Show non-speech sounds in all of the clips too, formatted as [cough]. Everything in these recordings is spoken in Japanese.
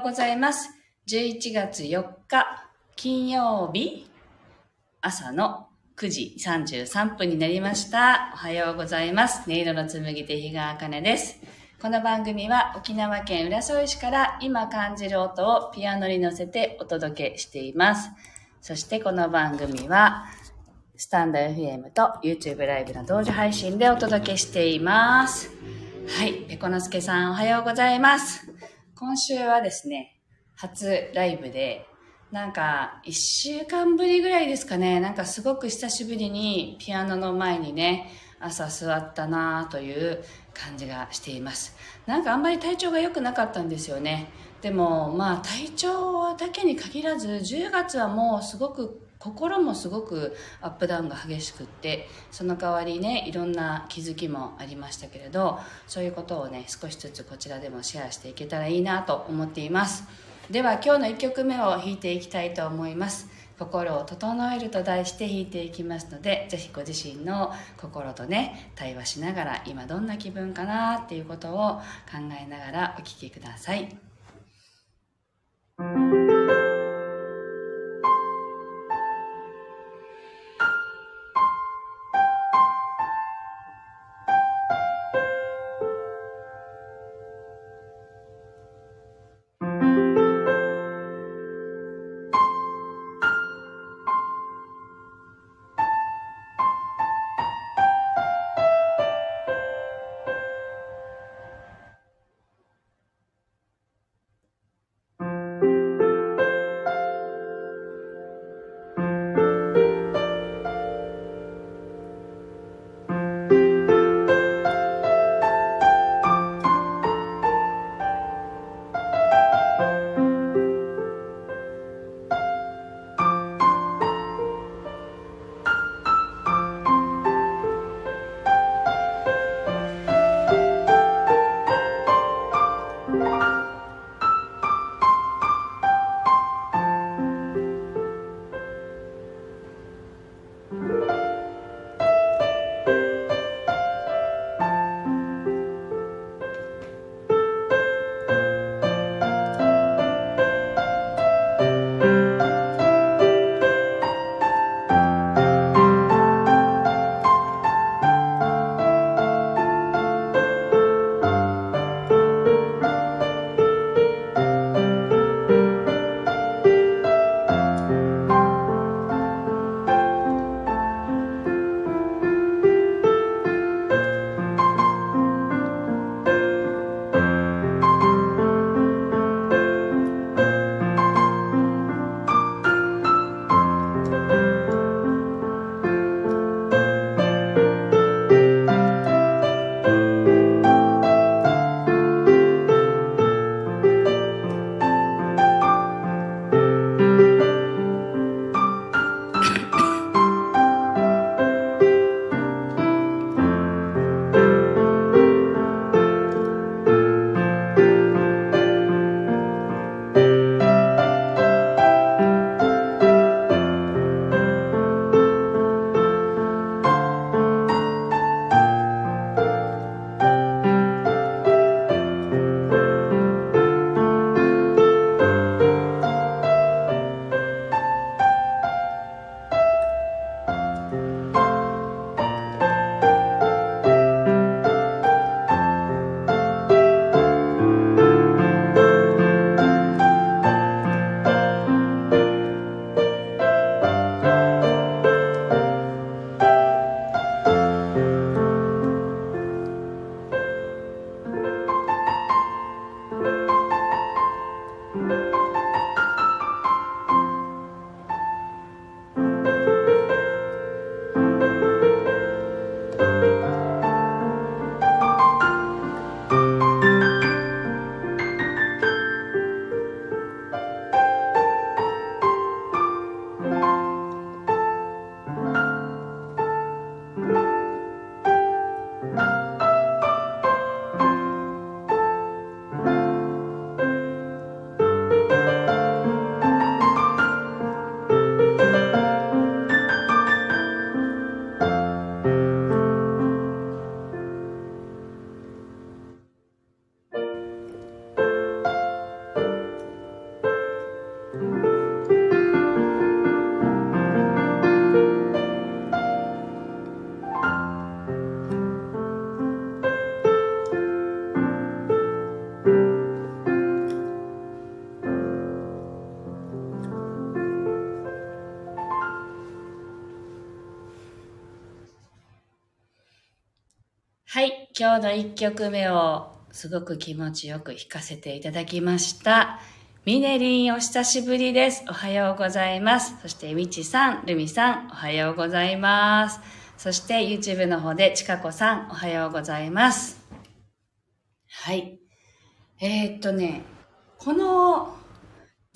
うございます。11月4日金曜日朝の9時33分になりました。おはようございます。音色の紡手日川茜です。この番組は沖縄県浦添市から今感じる音をピアノに乗せてお届けしています。そしてこの番組はスタンド FM と YouTube ライブの同時配信でお届けしています。はい。ペコのすけさんおはようございます。今週はですね、初ライブで、なんか一週間ぶりぐらいですかね、なんかすごく久しぶりにピアノの前にね、朝座ったなという感じがしています。なんかあんまり体調が良くなかったんですよね。でもまあ体調だけに限らず、10月はもうすごく心もすごくアップダウンが激しくってその代わりねいろんな気づきもありましたけれどそういうことをね少しずつこちらでもシェアしていけたらいいなと思っています。では今日の1曲目を弾いていきたいと思います。心を整えると題して弾いていきますのでぜひご自身の心とね対話しながら今どんな気分かなっていうことを考えながらお聴きください。今日の1曲目をすごく気持ちよく弾かせていただきました。ミネリンお久しぶりです。おはようございます。そしてみちさん、ルミさん、おはようございます。そして YouTube の方でちかこさん、おはようございます。はい。えー、っとね、この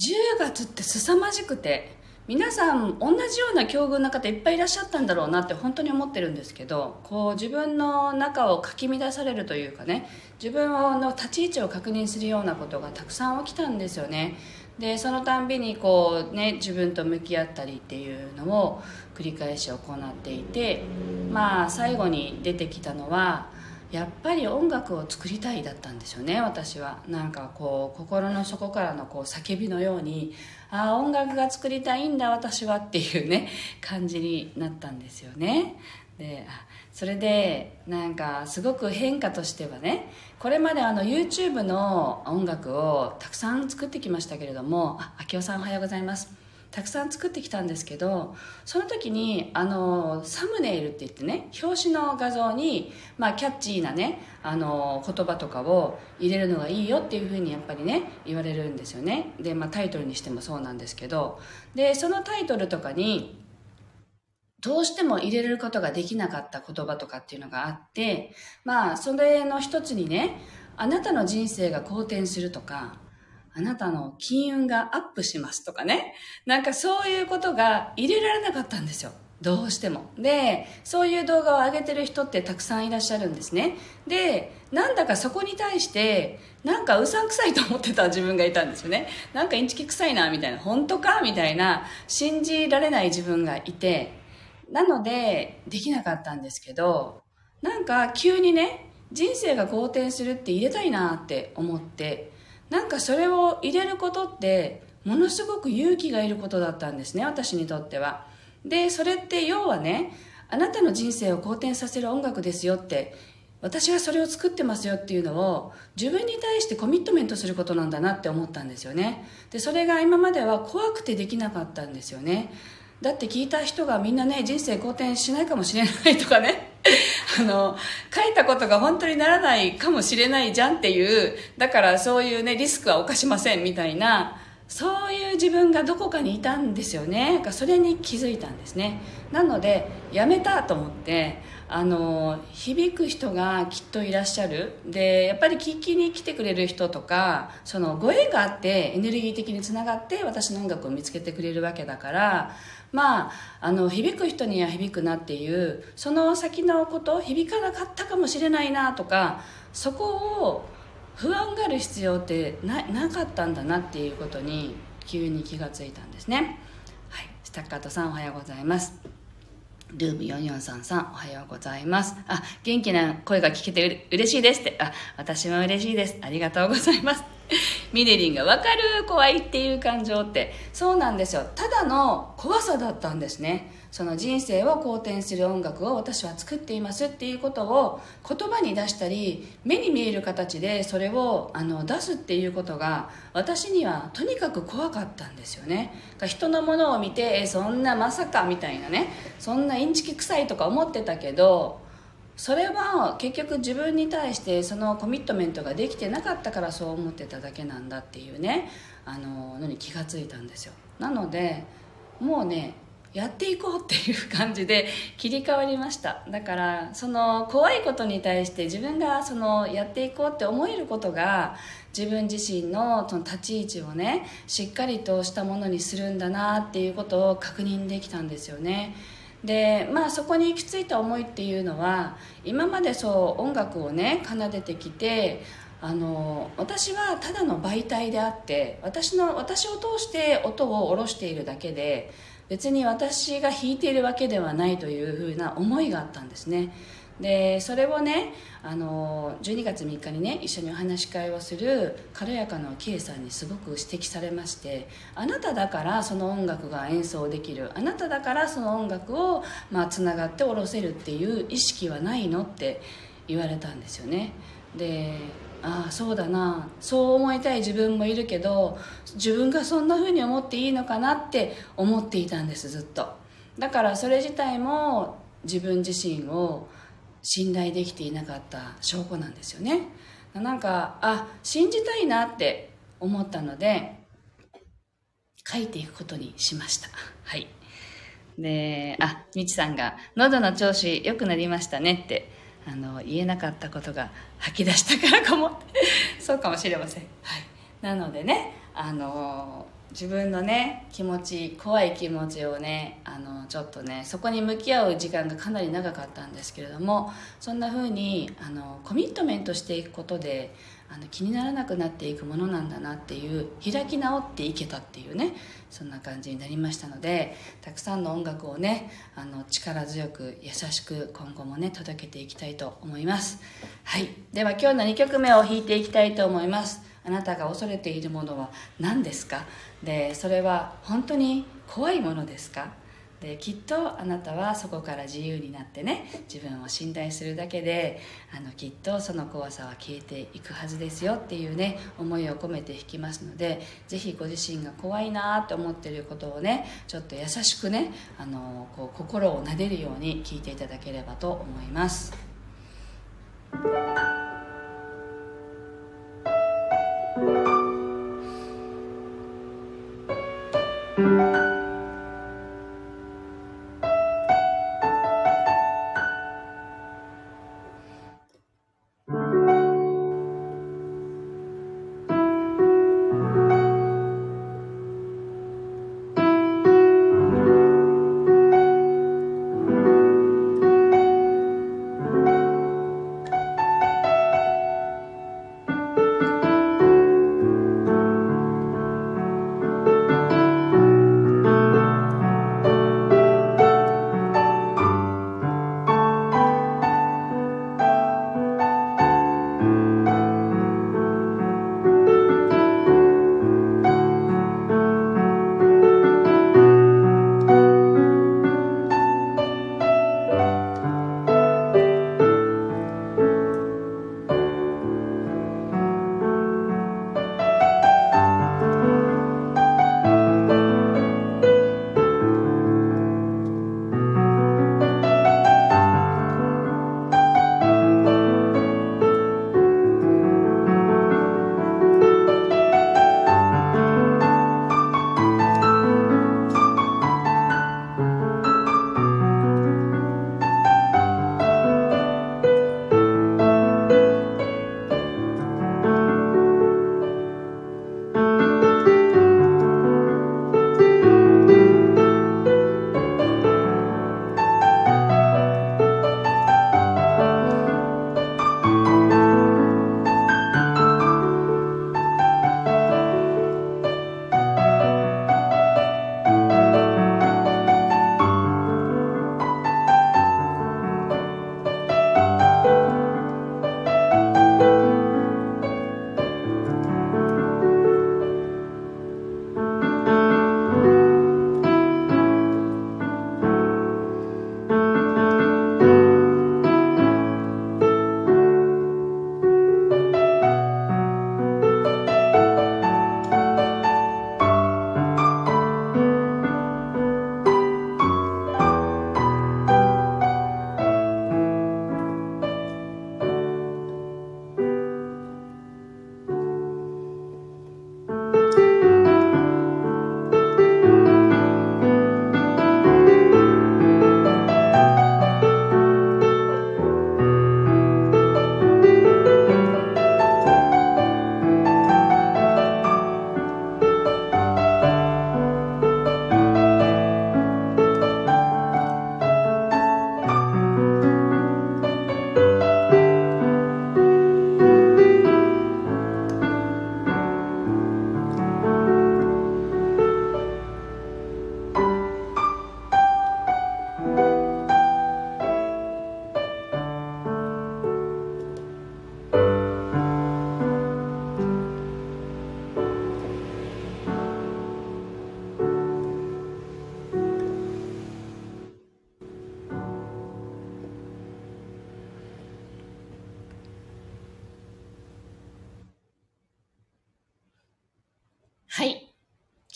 10月って凄まじくて、皆さん同じような境遇の方いっぱいいらっしゃったんだろうなって本当に思ってるんですけどこう自分の中をかき乱されるというかね自分の立ち位置を確認するようなことがたくさん起きたんですよね。でそのたんびにこうね自分と向き合ったりっていうのを繰り返し行っていてまあ最後に出てきたのはやっぱり音楽を作りたいだったんですよね私は。なんかこう心の底からのこう叫びのようにああ音楽が作りたいんだ私はっていうね感じになったんですよね。でそれでなんかすごく変化としてはねこれまであの YouTube の音楽をたくさん作ってきましたけれどもあ明夫さんおはようございます。たくさん作ってきたんですけどその時にあのサムネイルって言ってね表紙の画像に、まあ、キャッチーなねあの言葉とかを入れるのがいいよっていうふうにやっぱりね言われるんですよね。で、まあ、タイトルにしてもそうなんですけど。でそのタイトルとかにどうしても入れることができなかった言葉とかっていうのがあってまあそれの一つにねあなたの人生が好転するとかあなたの金運がアップしますとかね。なんかそういうことが入れられなかったんですよ。どうしても。で、そういう動画を上げてる人ってたくさんいらっしゃるんですね。で、なんだかそこに対して、なんかうさんくさいと思ってた自分がいたんですよね。なんかインチキ臭いな、みたいな。本当かみたいな、信じられない自分がいて、なので、できなかったんですけど、なんか急にね、人生が好転するって入れたいなって思って、なんかそれを入れることってものすごく勇気がいることだったんですね私にとっては。でそれって要はねあなたの人生を好転させる音楽ですよって私はそれを作ってますよっていうのを自分に対してコミットメントすることなんだなって思ったんですよね。でそれが今までは怖くてできなかったんですよね。だって聞いた人がみんなね人生好転しないかもしれないとかね。あの書いたことが本当にならないかもしれないじゃんっていうだからそういうねリスクは犯しませんみたいなそういう自分がどこかにいたんですよね。それに気づいたんですね。なのでやめたと思ってあの響く人がきっといらっしゃる。でやっぱり聞きに来てくれる人とかそのご縁があってエネルギー的につながって私の音楽を見つけてくれるわけだからまあ、あの響く人には響くなっていうその先のこと響かなかったかもしれないなとかそこを不安がある必要ってななかったんだなっていうことに急に気がついたんですね。はい。スタッカートさんおはようございます。ルーム4433おはようございます。あ元気な声が聞けてうれ嬉しいですって。あ私も嬉しいです。ありがとうございます。ミネリンが分かる怖いっていう感情ってそうなんですよ。ただの怖さだったんですね。その人生を好転する音楽を私は作っていますっていうことを言葉に出したり目に見える形でそれをあの出すっていうことが私にはとにかく怖かったんですよね。人のものを見てえそんなまさかみたいなね。そんなインチキ臭いとか思ってたけどそれは結局自分に対してそのコミットメントができてなかったからそう思ってただけなんだっていうねあののに気がついたんですよ。なのでもうねやっていこうっていう感じで [laughs] 切り替わりました。だからその怖いことに対して自分がそのやっていこうって思えることが自分自身のその立ち位置をねしっかりとしたものにするんだなっていうことを確認できたんですよね。でまあそこに行き着いた思いっていうのは今までそう音楽をね奏でてきてあの私はただの媒体であって私の私を通して音を下ろしているだけで別に私が弾いているわけではないというふうな思いがあったんですね。でそれをねあの12月3日にね一緒にお話し会をする軽やかの K さんにすごく指摘されましてあなただからその音楽が演奏できる。あなただからその音楽をまあつながって下ろせるっていう意識はないのって言われたんですよね。でああそうだな。そう思いたい自分もいるけど自分がそんな風に思っていいのかなって思っていたんですずっと。だからそれ自体も自分自身を信頼できていなかった証拠なんですよね。なんかあ信じたいなって思ったので書いていくことにしました。はい。であみちさんが「喉の調子良くなりましたね」ってあの言えなかったことが吐き出したからかもそうかもしれません、はい、なのでねあの自分のね気持ち怖い気持ちをねあのちょっとねそこに向き合う時間がかなり長かったんですけれどもそんな風にあにコミットメントしていくことであの気にならなくなっていくものなんだなっていう開き直っていけたっていうねそんな感じになりましたのでたくさんの音楽をねあの力強く優しく今後もね届けていきたいと思います。はい。では今日の2曲目を弾いていきたいと思います。あなたが恐れているものは何ですか？でそれは本当に怖いものですか？できっとあなたはそこから自由になってね自分を信頼するだけであのきっとその怖さは消えていくはずですよっていうね思いを込めて弾きますので是非ご自身が怖いなと思ってることをねちょっと優しくねあのこう心を撫でるように聞いていただければと思います。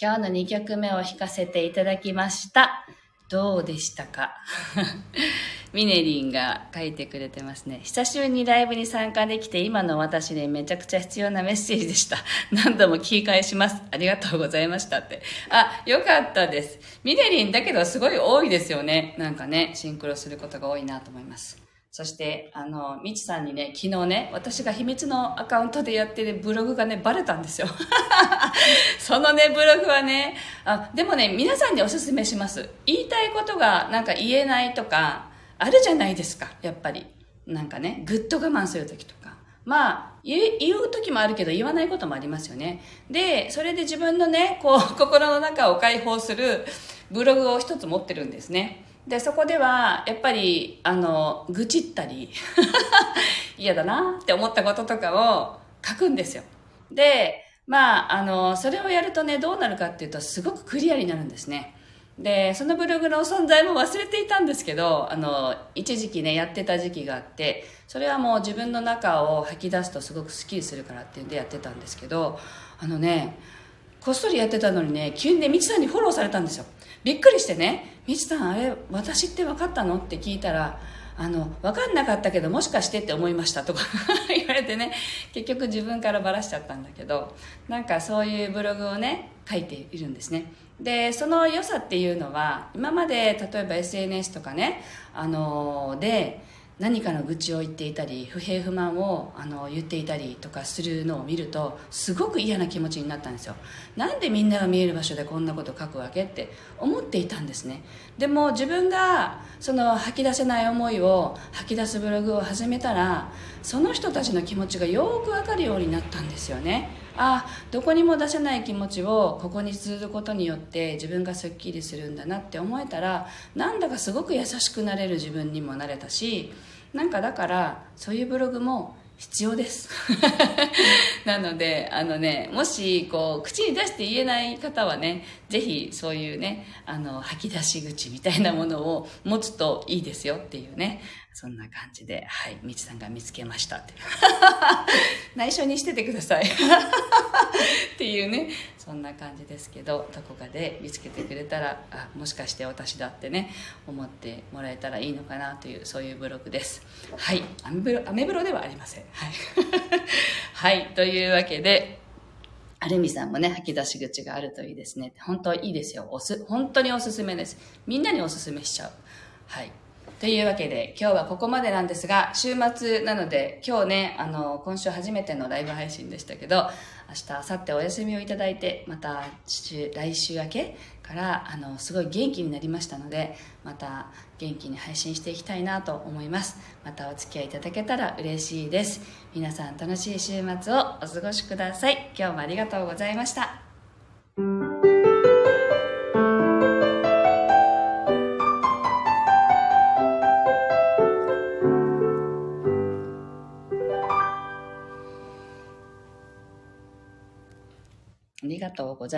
今日の2曲目を弾かせていただきました。どうでしたか？[laughs] ミネリンが書いてくれてますね。久しぶりにライブに参加できて、今の私にめちゃくちゃ必要なメッセージでした。[laughs] 何度も聞き返します。ありがとうございましたって。あ、よかったです。ミネリンだけどすごい多いですよね。なんかね、シンクロすることが多いなと思います。そして、あの、みちさんにね、昨日ね、私が秘密のアカウントでやってるブログがね、バレたんですよ。[laughs] そのね、ブログはね、あ、でもね、皆さんにおすすめします。言いたいことがなんか言えないとか、あるじゃないですか、やっぱり。なんかね、ぐっと我慢するときとか。まあ、言う、言う時もあるけど言わないこともありますよね。で、それで自分のね、こう、[laughs] 心の中を解放するブログを一つ持ってるんですね。で、そこでは、やっぱり、あの、愚痴ったり [laughs] 嫌だなって思ったこととかを書くんですよ。で、まあ、あの、それをやるとね、どうなるかっていうと、すごくクリアになるんですね。で、そのブログの存在も忘れていたんですけど、あの、一時期ね、やってた時期があって、それはもう自分の中を吐き出すとすごくスッキリするからっていうんでやってたんですけど、あのね、こっそりやってたのにね、急にね、みちさんにフォローされたんですよ。びっくりしてね「みちさんあれ私って分かったの?」って聞いたら「あの分かんなかったけどもしかしてって思いました」とか [laughs] 言われてね結局自分からバラしちゃったんだけどなんかそういうブログをね書いているんですね。でその良さっていうのは今まで例えば SNS とかねあので何かの愚痴を言っていたり不平不満をあの言っていたりとかするのを見るとすごく嫌な気持ちになったんですよ。なんでみんなが見える場所でこんなこと書くわけって思っていたんですね。でも自分がその吐き出せない思いを吐き出すブログを始めたらその人たちの気持ちがよくわかるようになったんですよね。あどこにも出せない気持ちをここに綴ることによって自分がすっきりするんだなって思えたらなんだかすごく優しくなれる自分にもなれたしなんかだからそういうブログも必要です [laughs] なのであのねもしこう口に出して言えない方はねぜひそういうねあの吐き出し口みたいなものを持つといいですよっていうねそんな感じで、はい、みちさんが見つけましたって。[laughs] 内緒にしててください。[laughs] [laughs] っていうね、そんな感じですけど、どこかで見つけてくれたら、あ、もしかして私だってね、思ってもらえたらいいのかなという、そういうブログです。はい、アメブロ、アメブロではありません。はい。[laughs] はい、というわけで、アルミさんもね、吐き出し口があるといいですね。本当いいですよ。おす、本当におすすめです。みんなにおすすめしちゃう。はい。というわけで、今日はここまでなんですが、週末なので、今日ね、あの、今週初めてのライブ配信でしたけど、明日、明後日お休みをいただいて、また、来週明けから、あの、すごい元気になりましたので、また元気に配信していきたいなと思います。またお付き合いいただけたら嬉しいです。皆さん楽しい週末をお過ごしください。今日もありがとうございました。ありがとうございます。